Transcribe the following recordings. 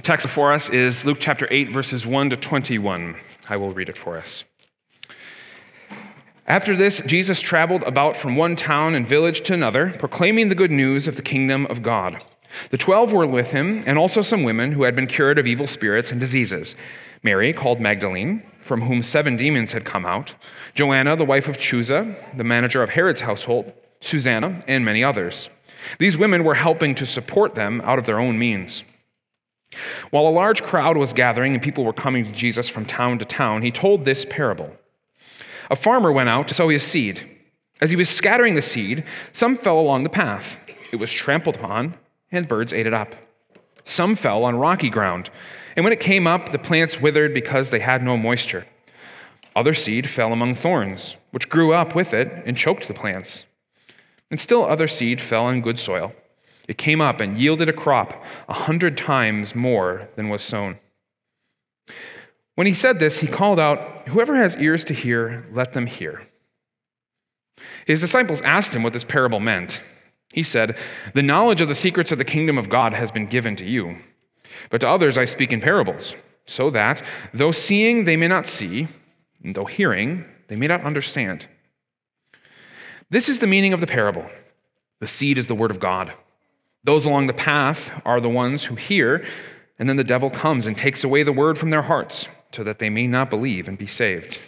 The text before us is Luke chapter 8, verses 1 to 21. I will read it for us. After this, Jesus traveled about from one town and village to another, proclaiming the good news of the kingdom of God. The twelve were with him, and also some women who had been cured of evil spirits and diseases Mary, called Magdalene, from whom seven demons had come out, Joanna, the wife of Chuza, the manager of Herod's household, Susanna, and many others. These women were helping to support them out of their own means. While a large crowd was gathering and people were coming to Jesus from town to town, he told this parable. A farmer went out to sow his seed. As he was scattering the seed, some fell along the path. It was trampled upon, and birds ate it up. Some fell on rocky ground, and when it came up, the plants withered because they had no moisture. Other seed fell among thorns, which grew up with it and choked the plants. And still other seed fell on good soil. It came up and yielded a crop a hundred times more than was sown. When he said this, he called out, Whoever has ears to hear, let them hear. His disciples asked him what this parable meant. He said, The knowledge of the secrets of the kingdom of God has been given to you. But to others I speak in parables, so that, though seeing they may not see, and though hearing they may not understand. This is the meaning of the parable. The seed is the word of God. Those along the path are the ones who hear, and then the devil comes and takes away the word from their hearts, so that they may not believe and be saved.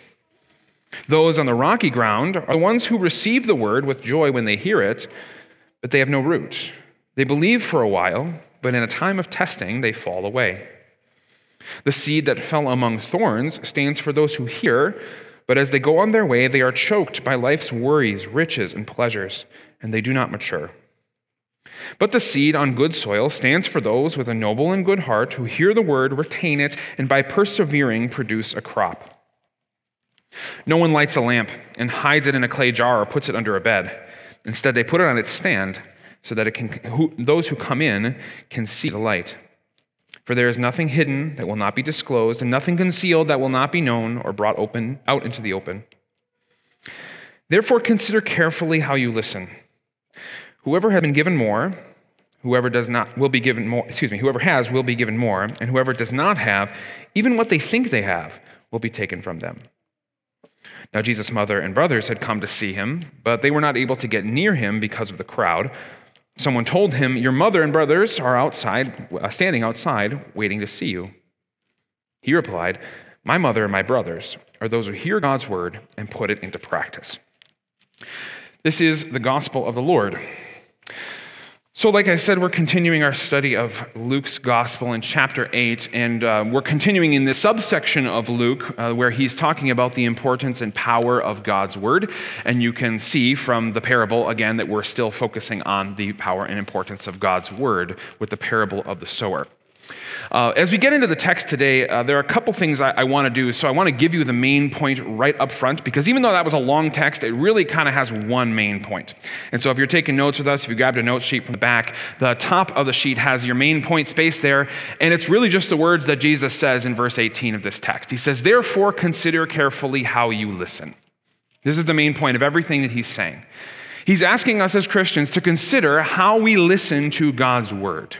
Those on the rocky ground are the ones who receive the word with joy when they hear it, but they have no root. They believe for a while, but in a time of testing, they fall away. The seed that fell among thorns stands for those who hear, but as they go on their way, they are choked by life's worries, riches, and pleasures, and they do not mature. But the seed on good soil stands for those with a noble and good heart who hear the word, retain it, and by persevering produce a crop. No one lights a lamp and hides it in a clay jar or puts it under a bed. Instead, they put it on its stand so that it can, who, those who come in can see the light. For there is nothing hidden that will not be disclosed, and nothing concealed that will not be known or brought open out into the open. Therefore, consider carefully how you listen. Whoever has been given more, whoever does not will be given more, excuse me, whoever has will be given more, and whoever does not have, even what they think they have, will be taken from them. Now, Jesus' mother and brothers had come to see him, but they were not able to get near him because of the crowd. Someone told him, Your mother and brothers are outside, uh, standing outside, waiting to see you. He replied, My mother and my brothers are those who hear God's word and put it into practice. This is the gospel of the Lord. So, like I said, we're continuing our study of Luke's gospel in chapter 8, and uh, we're continuing in this subsection of Luke uh, where he's talking about the importance and power of God's word. And you can see from the parable, again, that we're still focusing on the power and importance of God's word with the parable of the sower. Uh, as we get into the text today, uh, there are a couple things I, I want to do. So I want to give you the main point right up front because even though that was a long text, it really kind of has one main point. And so if you're taking notes with us, if you grabbed a note sheet from the back, the top of the sheet has your main point space there. And it's really just the words that Jesus says in verse 18 of this text. He says, Therefore, consider carefully how you listen. This is the main point of everything that he's saying. He's asking us as Christians to consider how we listen to God's word.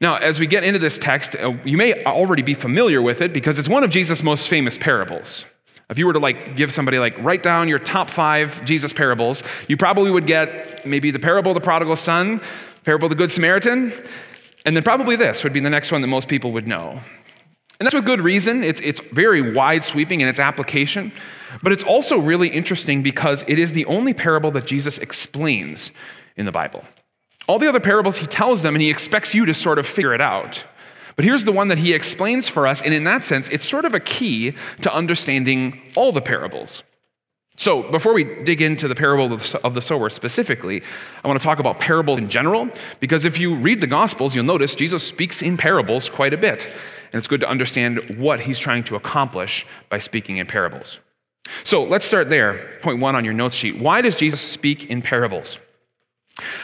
Now, as we get into this text, uh, you may already be familiar with it because it's one of Jesus' most famous parables. If you were to like give somebody like write down your top five Jesus parables, you probably would get maybe the parable of the prodigal son, parable of the good Samaritan, and then probably this would be the next one that most people would know. And that's with good reason. It's, it's very wide sweeping in its application, but it's also really interesting because it is the only parable that Jesus explains in the Bible. All the other parables he tells them, and he expects you to sort of figure it out. But here's the one that he explains for us, and in that sense, it's sort of a key to understanding all the parables. So, before we dig into the parable of the sower specifically, I want to talk about parables in general, because if you read the Gospels, you'll notice Jesus speaks in parables quite a bit. And it's good to understand what he's trying to accomplish by speaking in parables. So, let's start there. Point one on your notes sheet. Why does Jesus speak in parables?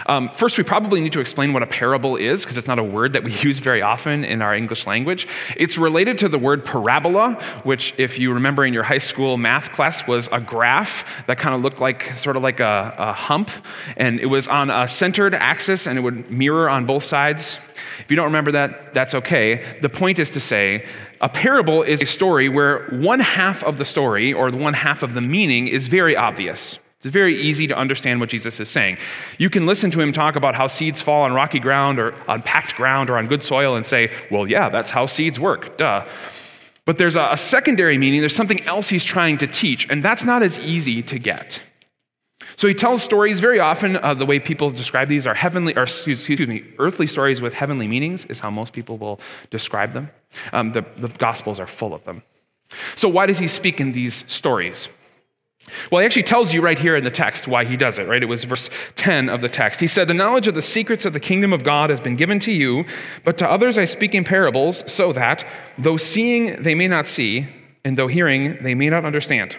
Um, first, we probably need to explain what a parable is, because it's not a word that we use very often in our English language. It's related to the word parabola, which, if you remember in your high school math class, was a graph that kind of looked like sort of like a, a hump, and it was on a centered axis and it would mirror on both sides. If you don't remember that, that's okay. The point is to say, a parable is a story where one half of the story or one half of the meaning is very obvious. It's very easy to understand what Jesus is saying. You can listen to him talk about how seeds fall on rocky ground or on packed ground or on good soil and say, well, yeah, that's how seeds work, duh. But there's a, secondary meaning, there's something else he's trying to teach, and that's not as easy to get. So he tells stories very often. Uh, the way people describe these are heavenly, or excuse, me, earthly stories with heavenly meanings is how most people will describe them. Um, the, the Gospels are full of them. So why does he speak in these stories? Well, he actually tells you right here in the text why he does it, right? It was verse 10 of the text. He said, The knowledge of the secrets of the kingdom of God has been given to you, but to others I speak in parables, so that, though seeing they may not see, and though hearing they may not understand.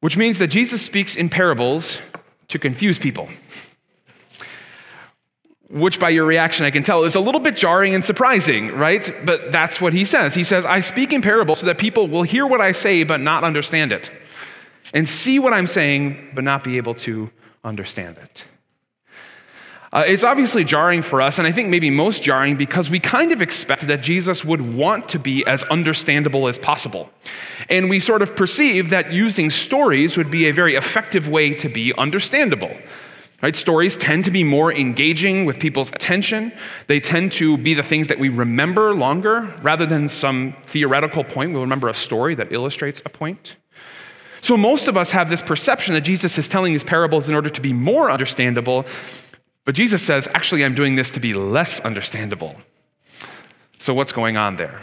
Which means that Jesus speaks in parables to confuse people. Which, by your reaction, I can tell is a little bit jarring and surprising, right? But that's what he says. He says, I speak in parables so that people will hear what I say but not understand it, and see what I'm saying but not be able to understand it. Uh, it's obviously jarring for us, and I think maybe most jarring because we kind of expect that Jesus would want to be as understandable as possible. And we sort of perceive that using stories would be a very effective way to be understandable. Right? Stories tend to be more engaging with people's attention. They tend to be the things that we remember longer rather than some theoretical point. We'll remember a story that illustrates a point. So, most of us have this perception that Jesus is telling these parables in order to be more understandable, but Jesus says, actually, I'm doing this to be less understandable. So, what's going on there?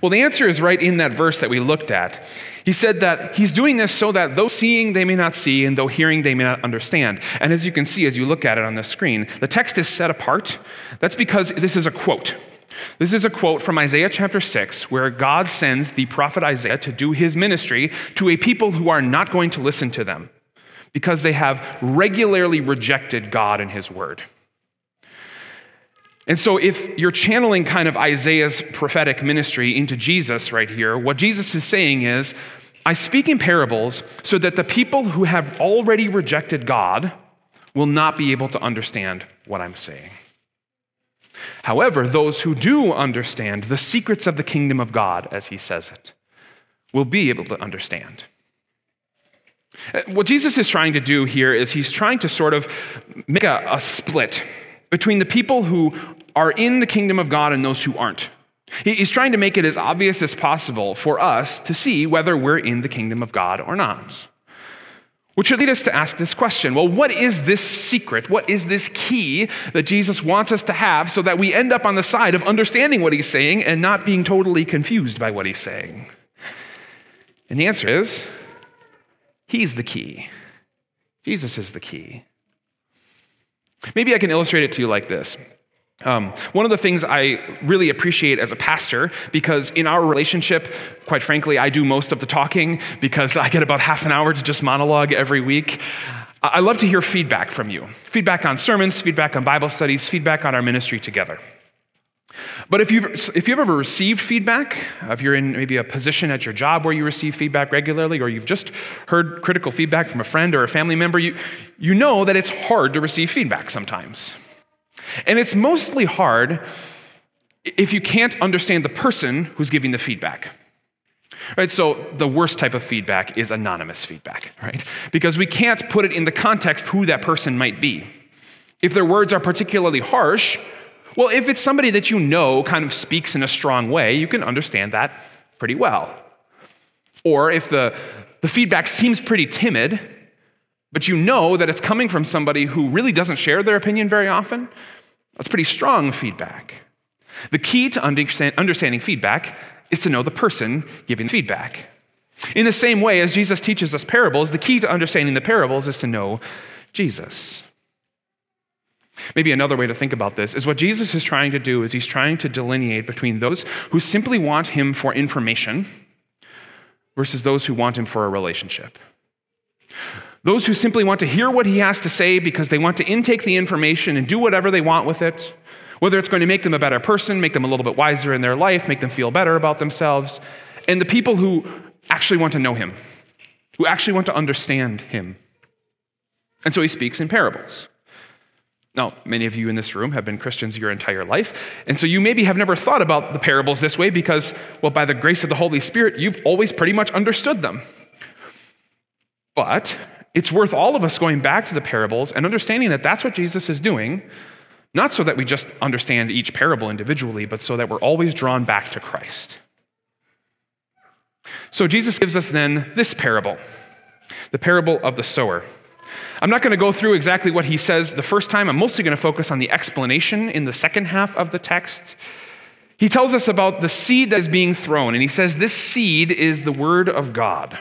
Well, the answer is right in that verse that we looked at. He said that he's doing this so that though seeing they may not see, and though hearing they may not understand. And as you can see as you look at it on the screen, the text is set apart. That's because this is a quote. This is a quote from Isaiah chapter 6, where God sends the prophet Isaiah to do his ministry to a people who are not going to listen to them because they have regularly rejected God and his word. And so, if you're channeling kind of Isaiah's prophetic ministry into Jesus right here, what Jesus is saying is, I speak in parables so that the people who have already rejected God will not be able to understand what I'm saying. However, those who do understand the secrets of the kingdom of God, as he says it, will be able to understand. What Jesus is trying to do here is he's trying to sort of make a, a split between the people who are in the kingdom of God and those who aren't. He's trying to make it as obvious as possible for us to see whether we're in the kingdom of God or not. Which should lead us to ask this question well, what is this secret? What is this key that Jesus wants us to have so that we end up on the side of understanding what he's saying and not being totally confused by what he's saying? And the answer is he's the key. Jesus is the key. Maybe I can illustrate it to you like this. Um, one of the things I really appreciate as a pastor, because in our relationship, quite frankly, I do most of the talking because I get about half an hour to just monologue every week. I love to hear feedback from you feedback on sermons, feedback on Bible studies, feedback on our ministry together. But if you've, if you've ever received feedback, if you're in maybe a position at your job where you receive feedback regularly, or you've just heard critical feedback from a friend or a family member, you, you know that it's hard to receive feedback sometimes. And it's mostly hard if you can't understand the person who's giving the feedback. Right? So the worst type of feedback is anonymous feedback, right? Because we can't put it in the context who that person might be. If their words are particularly harsh, well, if it's somebody that you know kind of speaks in a strong way, you can understand that pretty well. Or if the, the feedback seems pretty timid, but you know that it's coming from somebody who really doesn't share their opinion very often, that's pretty strong feedback. The key to understanding feedback is to know the person giving feedback. In the same way as Jesus teaches us parables, the key to understanding the parables is to know Jesus. Maybe another way to think about this is what Jesus is trying to do is he's trying to delineate between those who simply want him for information versus those who want him for a relationship. Those who simply want to hear what he has to say because they want to intake the information and do whatever they want with it, whether it's going to make them a better person, make them a little bit wiser in their life, make them feel better about themselves, and the people who actually want to know him, who actually want to understand him. And so he speaks in parables. Now, many of you in this room have been Christians your entire life, and so you maybe have never thought about the parables this way because, well, by the grace of the Holy Spirit, you've always pretty much understood them. But it's worth all of us going back to the parables and understanding that that's what Jesus is doing, not so that we just understand each parable individually, but so that we're always drawn back to Christ. So Jesus gives us then this parable, the parable of the sower. I'm not going to go through exactly what he says the first time. I'm mostly going to focus on the explanation in the second half of the text. He tells us about the seed that is being thrown, and he says this seed is the word of God.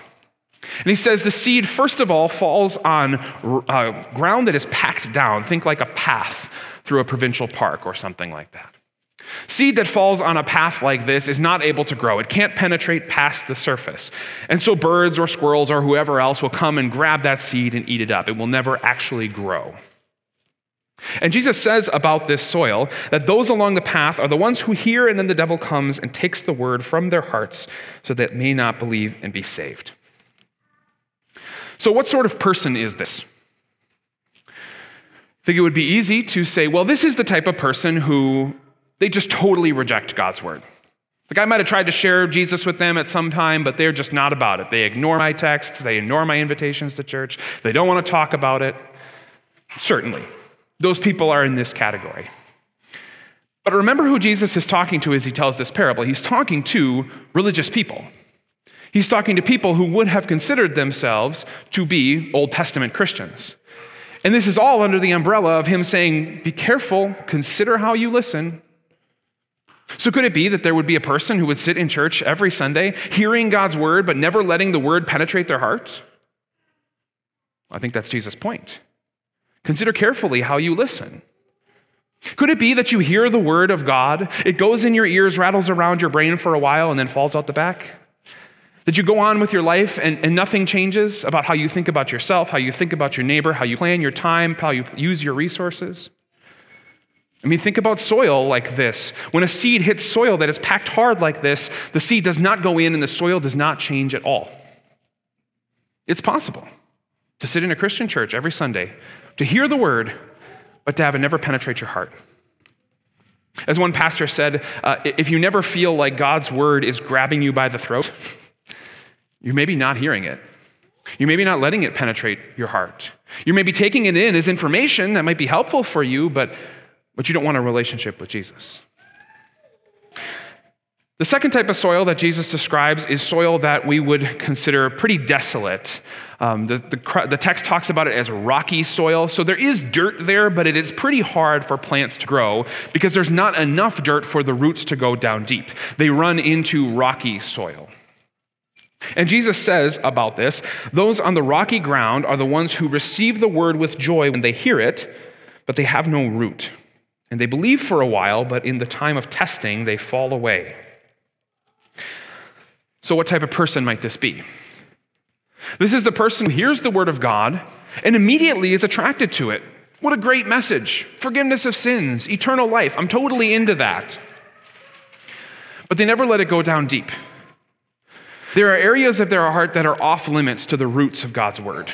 And he says the seed, first of all, falls on uh, ground that is packed down. Think like a path through a provincial park or something like that. Seed that falls on a path like this is not able to grow. It can't penetrate past the surface. And so birds or squirrels or whoever else will come and grab that seed and eat it up. It will never actually grow. And Jesus says about this soil that those along the path are the ones who hear, and then the devil comes and takes the word from their hearts so that they may not believe and be saved. So, what sort of person is this? I think it would be easy to say, well, this is the type of person who they just totally reject God's word. Like I might have tried to share Jesus with them at some time, but they're just not about it. They ignore my texts, they ignore my invitations to church, they don't want to talk about it. Certainly, those people are in this category. But remember who Jesus is talking to as he tells this parable. He's talking to religious people. He's talking to people who would have considered themselves to be Old Testament Christians. And this is all under the umbrella of him saying, Be careful, consider how you listen, so, could it be that there would be a person who would sit in church every Sunday, hearing God's word, but never letting the word penetrate their heart? I think that's Jesus' point. Consider carefully how you listen. Could it be that you hear the word of God, it goes in your ears, rattles around your brain for a while, and then falls out the back? That you go on with your life and, and nothing changes about how you think about yourself, how you think about your neighbor, how you plan your time, how you use your resources? I mean, think about soil like this. When a seed hits soil that is packed hard like this, the seed does not go in and the soil does not change at all. It's possible to sit in a Christian church every Sunday, to hear the word, but to have it never penetrate your heart. As one pastor said, uh, if you never feel like God's word is grabbing you by the throat, you may be not hearing it. You may be not letting it penetrate your heart. You may be taking it in as information that might be helpful for you, but but you don't want a relationship with Jesus. The second type of soil that Jesus describes is soil that we would consider pretty desolate. Um, the, the, the, text talks about it as rocky soil. So there is dirt there, but it is pretty hard for plants to grow because there's not enough dirt for the roots to go down deep. They run into rocky soil. And Jesus says about this those on the rocky ground are the ones who receive the word with joy when they hear it, but they have no root. And they believe for a while, but in the time of testing, they fall away. So, what type of person might this be? This is the person who hears the word of God and immediately is attracted to it. What a great message! Forgiveness of sins, eternal life. I'm totally into that. But they never let it go down deep. There are areas of their heart that are off limits to the roots of God's word.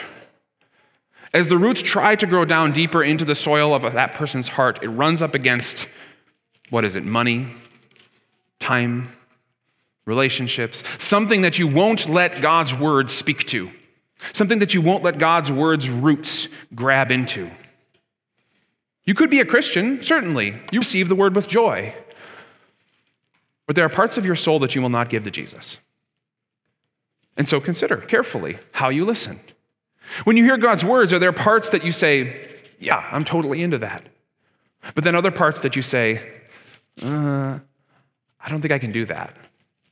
As the roots try to grow down deeper into the soil of that person's heart, it runs up against what is it? Money, time, relationships, something that you won't let God's words speak to, something that you won't let God's words' roots grab into. You could be a Christian, certainly. You receive the word with joy. But there are parts of your soul that you will not give to Jesus. And so consider carefully how you listen. When you hear God's words, are there parts that you say, Yeah, I'm totally into that? But then other parts that you say, uh, I don't think I can do that.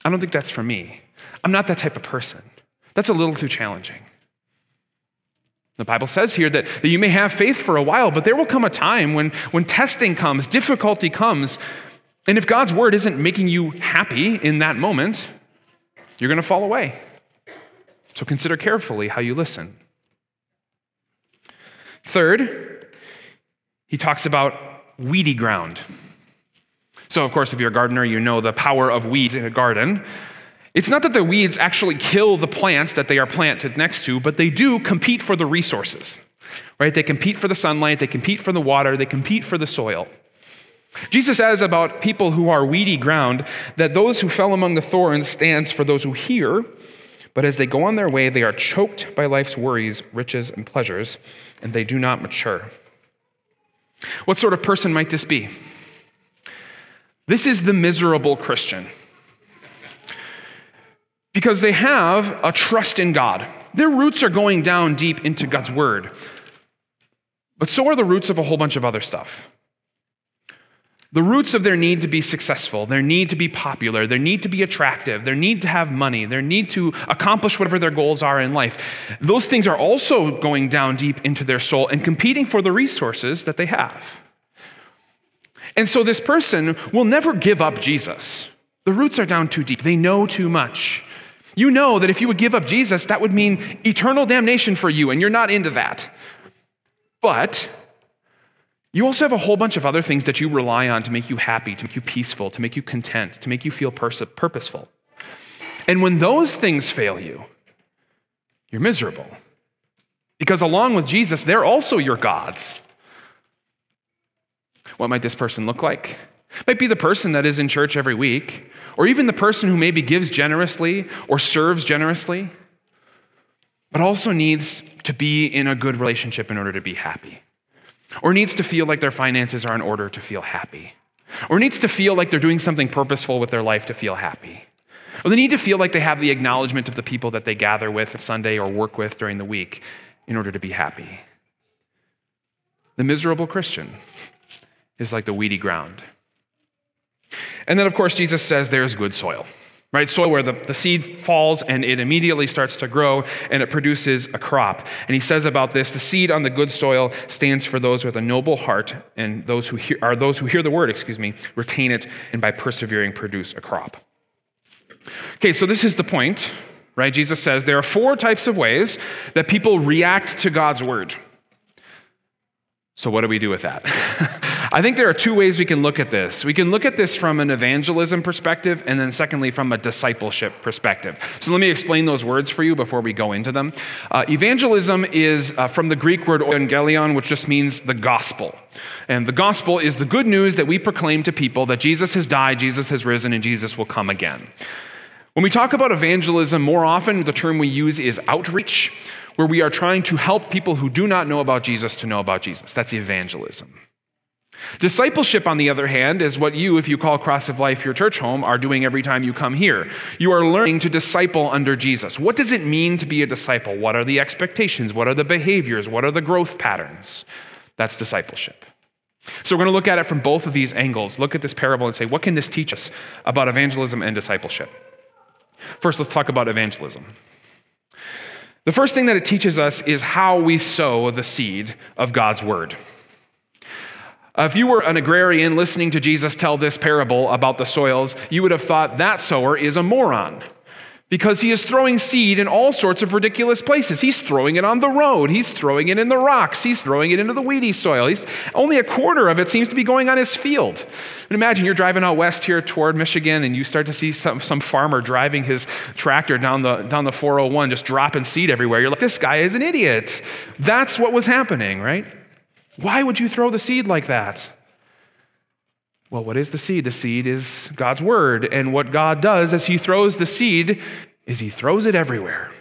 I don't think that's for me. I'm not that type of person. That's a little too challenging. The Bible says here that, that you may have faith for a while, but there will come a time when, when testing comes, difficulty comes, and if God's word isn't making you happy in that moment, you're going to fall away. So consider carefully how you listen. Third, he talks about weedy ground. So, of course, if you're a gardener, you know the power of weeds in a garden. It's not that the weeds actually kill the plants that they are planted next to, but they do compete for the resources, right? They compete for the sunlight, they compete for the water, they compete for the soil. Jesus says about people who are weedy ground that those who fell among the thorns stands for those who hear, but as they go on their way, they are choked by life's worries, riches, and pleasures, and they do not mature. What sort of person might this be? This is the miserable Christian. Because they have a trust in God. Their roots are going down deep into God's word. But so are the roots of a whole bunch of other stuff. The roots of their need to be successful, their need to be popular, their need to be attractive, their need to have money, their need to accomplish whatever their goals are in life, those things are also going down deep into their soul and competing for the resources that they have. And so this person will never give up Jesus. The roots are down too deep, they know too much. You know that if you would give up Jesus, that would mean eternal damnation for you, and you're not into that. But you also have a whole bunch of other things that you rely on to make you happy, to make you peaceful, to make you content, to make you feel pers- purposeful. And when those things fail you, you're miserable. Because along with Jesus, they're also your gods. What might this person look like? Might be the person that is in church every week, or even the person who maybe gives generously or serves generously, but also needs to be in a good relationship in order to be happy or needs to feel like their finances are in order to feel happy, or needs to feel like they're doing something purposeful with their life to feel happy, or they need to feel like they have the acknowledgement of the people that they gather with Sunday or work with during the week in order to be happy. The miserable Christian is like the weedy ground. And then, of course, Jesus says there's good soil right? Soil where the, the seed falls and it immediately starts to grow and it produces a crop. And he says about this the seed on the good soil stands for those with a noble heart, and those who hear, are those who hear the word, excuse me, retain it, and by persevering produce a crop. Okay, so this is the point, right? Jesus says there are four types of ways that people react to God's word. So, what do we do with that? I think there are two ways we can look at this. We can look at this from an evangelism perspective, and then secondly, from a discipleship perspective. So, let me explain those words for you before we go into them. Uh, evangelism is uh, from the Greek word evangelion, which just means the gospel. And the gospel is the good news that we proclaim to people that Jesus has died, Jesus has risen, and Jesus will come again. When we talk about evangelism, more often the term we use is outreach where we are trying to help people who do not know about Jesus to know about Jesus. That's evangelism. Discipleship, on the other hand, is what you, if you call Cross of Life your church home, are doing every time you come here. You are learning to disciple under Jesus. What does it mean to be a disciple? What are the expectations? What are the behaviors? What are the growth patterns? That's discipleship. So we're going to look at it from both of these angles. Look at this parable and say, what can this teach us about evangelism and discipleship? First, let's talk about evangelism. The first thing that it teaches us is how we sow the seed of God's word. Uh, if you were an agrarian listening to Jesus tell this parable about the soils, you would have thought that sower is a moron because he is throwing seed in all sorts of ridiculous places. He's throwing it on the road, he's throwing it in the rocks, he's throwing it into the weedy soil. He's, only a quarter of it seems to be going on his field. And imagine you're driving out west here toward Michigan and you start to see some, some farmer driving his tractor down the, down the 401, just dropping seed everywhere. You're like, this guy is an idiot. That's what was happening, right? Why would you throw the seed like that? Well, what is the seed? The seed is God's word. And what God does as He throws the seed is He throws it everywhere.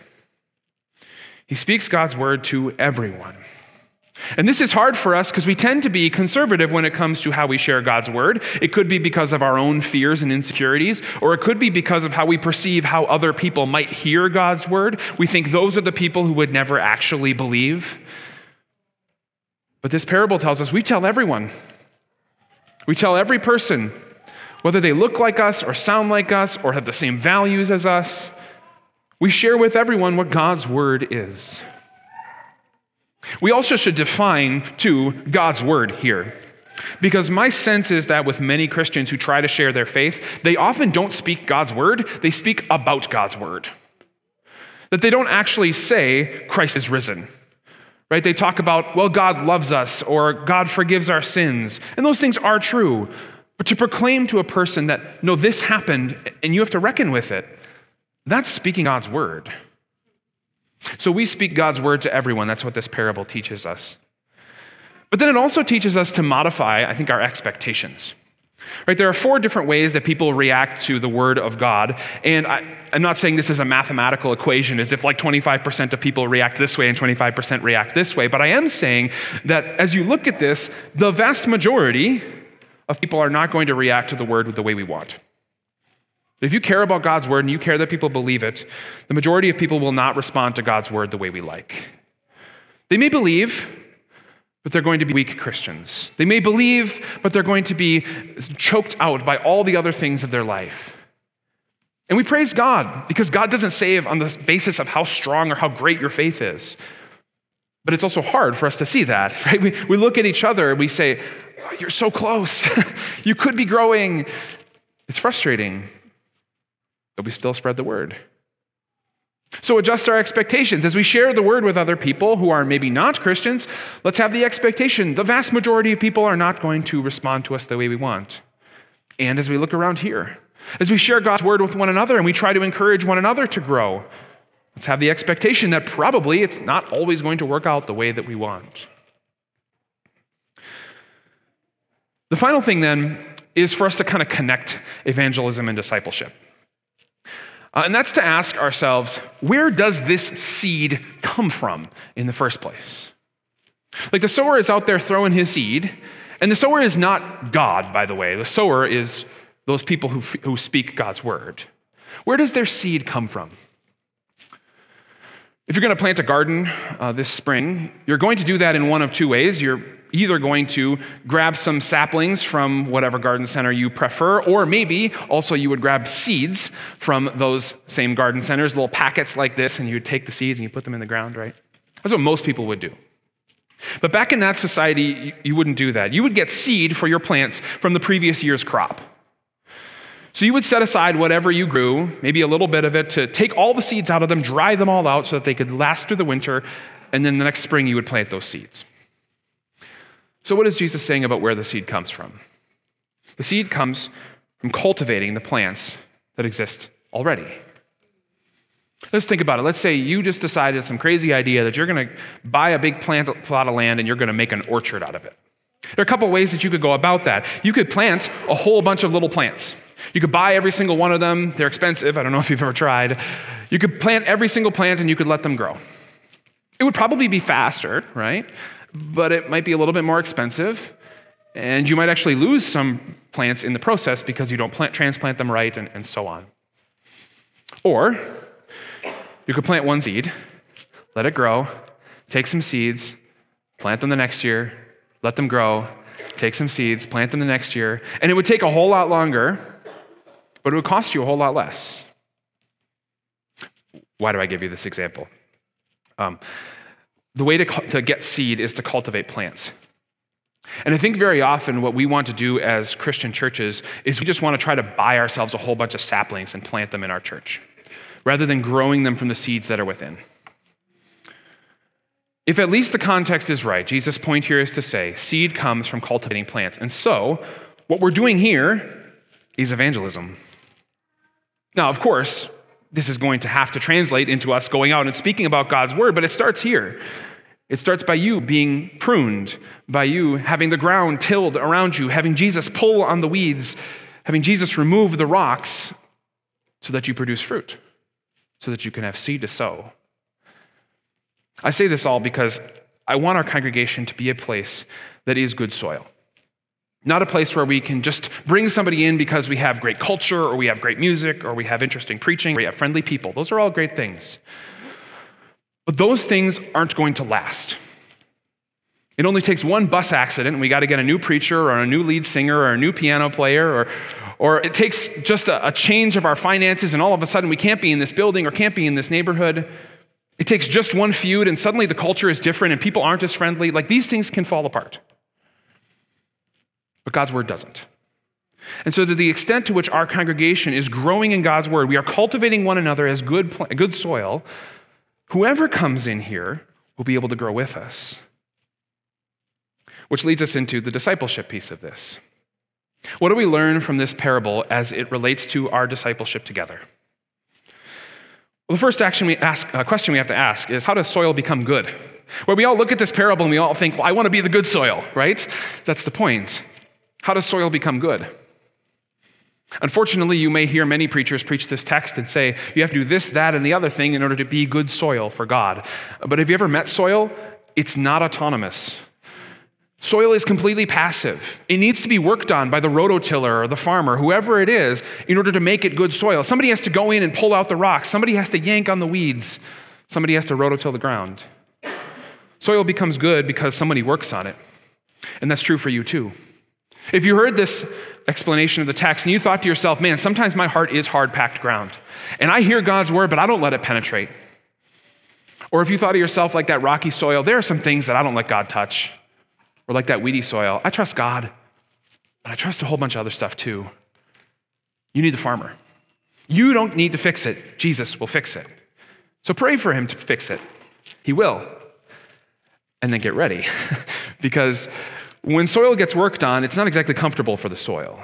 He speaks God's word to everyone. And this is hard for us because we tend to be conservative when it comes to how we share God's word. It could be because of our own fears and insecurities, or it could be because of how we perceive how other people might hear God's word. We think those are the people who would never actually believe. But this parable tells us we tell everyone we tell every person, whether they look like us or sound like us or have the same values as us, we share with everyone what God's word is. We also should define, too, God's word here. Because my sense is that with many Christians who try to share their faith, they often don't speak God's word, they speak about God's word. That they don't actually say, Christ is risen. Right? They talk about, well, God loves us or God forgives our sins. And those things are true. But to proclaim to a person that, no, this happened and you have to reckon with it, that's speaking God's word. So we speak God's word to everyone. That's what this parable teaches us. But then it also teaches us to modify, I think, our expectations. Right? There are four different ways that people react to the word of God. And I, am not saying this is a mathematical equation as if like 25% of people react this way and 25% react this way. But I am saying that as you look at this, the vast majority of people are not going to react to the word the way we want. If you care about God's word and you care that people believe it, the majority of people will not respond to God's word the way we like. They may believe, but they're going to be weak Christians. They may believe, but they're going to be choked out by all the other things of their life. And we praise God because God doesn't save on the basis of how strong or how great your faith is. But it's also hard for us to see that, right? We, we look at each other and we say, oh, You're so close. you could be growing. It's frustrating but we still spread the word. So adjust our expectations. As we share the word with other people who are maybe not Christians, let's have the expectation the vast majority of people are not going to respond to us the way we want. And as we look around here, as we share God's word with one another and we try to encourage one another to grow, let's have the expectation that probably it's not always going to work out the way that we want. The final thing then is for us to kind of connect evangelism and discipleship. Uh, and that's to ask ourselves where does this seed come from in the first place? Like the sower is out there throwing his seed, and the sower is not God, by the way. The sower is those people who, who speak God's word. Where does their seed come from? If you're going to plant a garden uh, this spring, you're going to do that in one of two ways. You're either going to grab some saplings from whatever garden center you prefer, or maybe also you would grab seeds from those same garden centers, little packets like this, and you would take the seeds and you put them in the ground, right? That's what most people would do. But back in that society, you wouldn't do that. You would get seed for your plants from the previous year's crop. So you would set aside whatever you grew, maybe a little bit of it, to take all the seeds out of them, dry them all out so that they could last through the winter, and then the next spring you would plant those seeds. So, what is Jesus saying about where the seed comes from? The seed comes from cultivating the plants that exist already. Let's think about it. Let's say you just decided some crazy idea that you're going to buy a big plant, plot of land and you're going to make an orchard out of it. There are a couple ways that you could go about that. You could plant a whole bunch of little plants. You could buy every single one of them. They're expensive. I don't know if you've ever tried. You could plant every single plant and you could let them grow. It would probably be faster, right? but it might be a little bit more expensive. And you might actually lose some plants in the process because you don't plant, transplant them right and, and so on. Or you could plant one seed, let it grow, take some seeds, plant them the next year, let them grow, take some seeds, plant them the next year, and it would take a whole lot longer, but it would cost you a whole lot less. Why do I give you this example? Um, the way to, to get seed is to cultivate plants. And I think very often what we want to do as Christian churches is we just want to try to buy ourselves a whole bunch of saplings and plant them in our church, rather than growing them from the seeds that are within. If at least the context is right, Jesus' point here is to say seed comes from cultivating plants. And so, what we're doing here is evangelism. Now, of course, this is going to have to translate into us going out and speaking about God's word, but it starts here. It starts by you being pruned, by you having the ground tilled around you, having Jesus pull on the weeds, having Jesus remove the rocks so that you produce fruit, so that you can have seed to sow. I say this all because I want our congregation to be a place that is good soil. Not a place where we can just bring somebody in because we have great culture or we have great music or we have interesting preaching or we have friendly people. Those are all great things. But those things aren't going to last. It only takes one bus accident and we got to get a new preacher or a new lead singer or a new piano player or or it takes just a, a change of our finances and all of a sudden we can't be in this building or can't be in this neighborhood. It takes just one feud and suddenly the culture is different and people aren't as friendly. Like these things can fall apart. God's word doesn't. And so, to the extent to which our congregation is growing in God's word, we are cultivating one another as good, good soil. Whoever comes in here will be able to grow with us. Which leads us into the discipleship piece of this. What do we learn from this parable as it relates to our discipleship together? Well, the first action we ask, uh, question we have to ask is how does soil become good? Where we all look at this parable and we all think, well, I want to be the good soil, right? That's the point. How does soil become good? Unfortunately, you may hear many preachers preach this text and say, you have to do this, that, and the other thing in order to be good soil for God. But have you ever met soil? It's not autonomous. Soil is completely passive. It needs to be worked on by the rototiller or the farmer, whoever it is, in order to make it good soil. Somebody has to go in and pull out the rocks. Somebody has to yank on the weeds. Somebody has to rototill the ground. Soil becomes good because somebody works on it. And that's true for you too. If you heard this explanation of the text and you thought to yourself, man, sometimes my heart is hard packed ground, and I hear God's word, but I don't let it penetrate. Or if you thought of yourself like that rocky soil, there are some things that I don't let God touch. Or like that weedy soil, I trust God, but I trust a whole bunch of other stuff too. You need the farmer. You don't need to fix it, Jesus will fix it. So pray for him to fix it. He will. And then get ready. because when soil gets worked on, it's not exactly comfortable for the soil.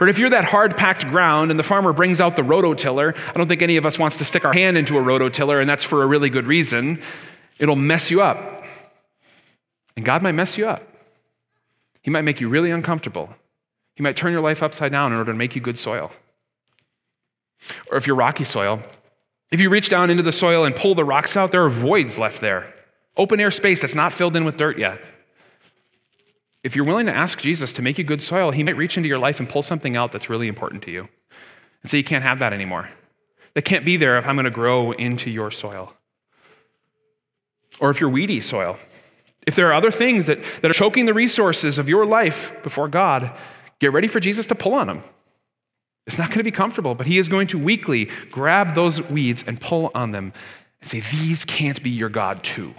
Or if you're that hard packed ground and the farmer brings out the rototiller, I don't think any of us wants to stick our hand into a rototiller, and that's for a really good reason. It'll mess you up. And God might mess you up. He might make you really uncomfortable. He might turn your life upside down in order to make you good soil. Or if you're rocky soil, if you reach down into the soil and pull the rocks out, there are voids left there. Open air space that's not filled in with dirt yet. If you're willing to ask Jesus to make you good soil, he might reach into your life and pull something out that's really important to you. And say, you can't have that anymore. That can't be there if I'm going to grow into your soil. Or if you're weedy soil, if there are other things that, that are choking the resources of your life before God, get ready for Jesus to pull on them. It's not going to be comfortable, but He is going to weakly grab those weeds and pull on them and say, These can't be your God, too.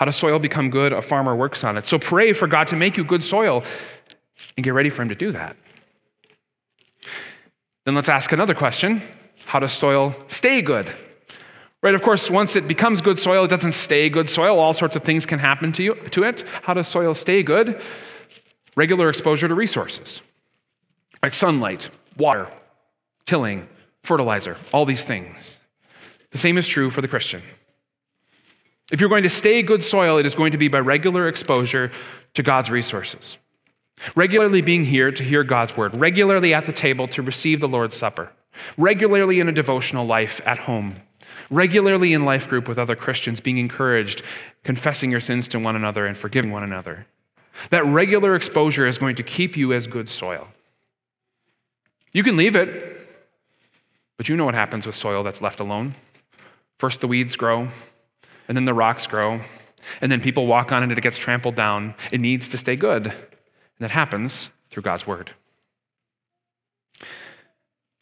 How does soil become good? A farmer works on it. So pray for God to make you good soil and get ready for Him to do that. Then let's ask another question How does soil stay good? Right, of course, once it becomes good soil, it doesn't stay good soil. All sorts of things can happen to, you, to it. How does soil stay good? Regular exposure to resources. Right, sunlight, water, tilling, fertilizer, all these things. The same is true for the Christian. If you're going to stay good soil, it is going to be by regular exposure to God's resources. Regularly being here to hear God's word, regularly at the table to receive the Lord's Supper, regularly in a devotional life at home, regularly in life group with other Christians, being encouraged, confessing your sins to one another, and forgiving one another. That regular exposure is going to keep you as good soil. You can leave it, but you know what happens with soil that's left alone. First, the weeds grow, and then the rocks grow, and then people walk on it and it gets trampled down. It needs to stay good. And that happens through God's word.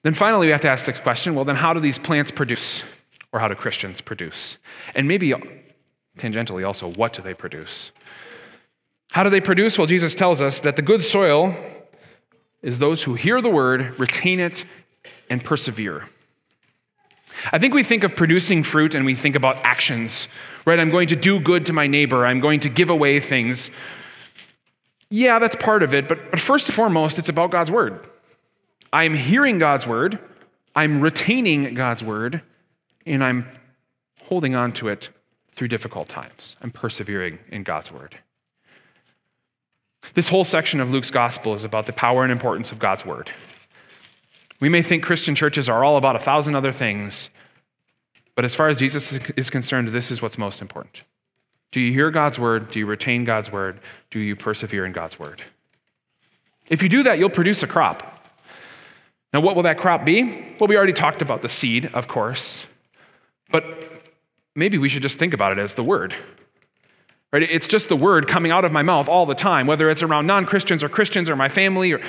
Then finally, we have to ask the question well, then how do these plants produce? Or how do Christians produce? And maybe tangentially also, what do they produce? How do they produce? Well, Jesus tells us that the good soil is those who hear the word, retain it, and persevere. I think we think of producing fruit and we think about actions, right? I'm going to do good to my neighbor, I'm going to give away things. Yeah, that's part of it, but, first and foremost, it's about God's word. I'm hearing God's word, I'm retaining God's word, and I'm holding on to it through difficult times. I'm persevering in God's word. This whole section of Luke's gospel is about the power and importance of God's word. We may think Christian churches are all about a thousand other things, but as far as Jesus is concerned, this is what's most important. Do you hear God's word? Do you retain God's word? Do you persevere in God's word? If you do that, you'll produce a crop. Now, what will that crop be? Well, we already talked about the seed, of course, but maybe we should just think about it as the word. Right? It's just the word coming out of my mouth all the time, whether it's around non Christians or Christians or my family, or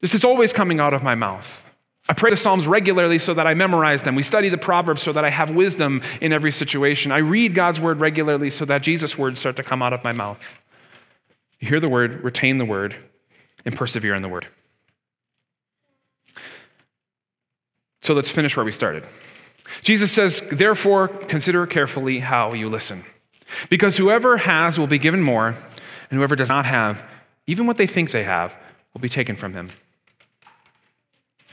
this is always coming out of my mouth. I pray the Psalms regularly so that I memorize them. We study the Proverbs so that I have wisdom in every situation. I read God's word regularly so that Jesus' words start to come out of my mouth. You hear the word, retain the word, and persevere in the word. So let's finish where we started. Jesus says, therefore, consider carefully how you listen. Because whoever has will be given more, and whoever does not have, even what they think they have, will be taken from him.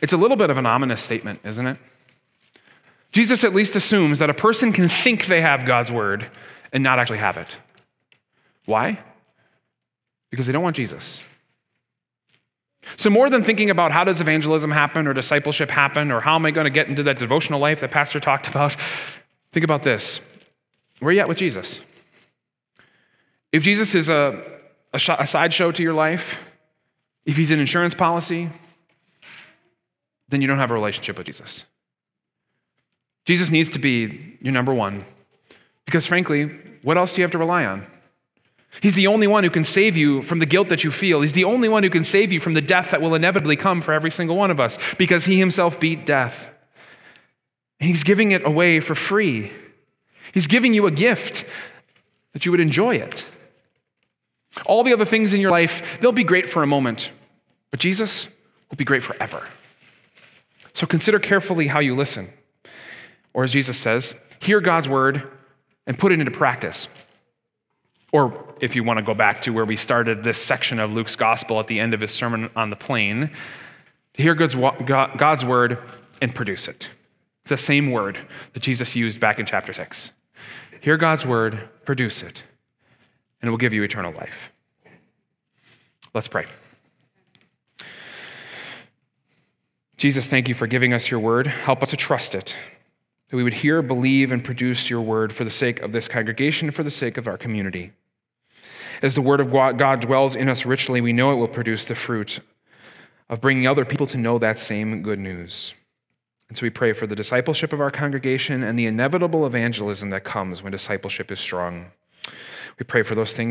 It's a little bit of an ominous statement, isn't it? Jesus at least assumes that a person can think they have God's word and not actually have it. Why? Because they don't want Jesus. So, more than thinking about how does evangelism happen or discipleship happen or how am I going to get into that devotional life that Pastor talked about, think about this. Where are you at with Jesus? If Jesus is a, a, sh- a sideshow to your life, if he's an insurance policy, then you don't have a relationship with Jesus. Jesus needs to be your number one because, frankly, what else do you have to rely on? He's the only one who can save you from the guilt that you feel. He's the only one who can save you from the death that will inevitably come for every single one of us because he himself beat death. And he's giving it away for free. He's giving you a gift that you would enjoy it. All the other things in your life, they'll be great for a moment, but Jesus will be great forever. So consider carefully how you listen. Or as Jesus says, hear God's word and put it into practice. Or if you want to go back to where we started this section of Luke's gospel at the end of his sermon on the plain, hear God's, God's word and produce it. It's the same word that Jesus used back in chapter 6. Hear God's word, produce it, and it will give you eternal life. Let's pray. Jesus, thank you for giving us your word. Help us to trust it, that we would hear, believe, and produce your word for the sake of this congregation for the sake of our community. As the word of God dwells in us richly, we know it will produce the fruit of bringing other people to know that same good news. And so we pray for the discipleship of our congregation and the inevitable evangelism that comes when discipleship is strong. We pray for those things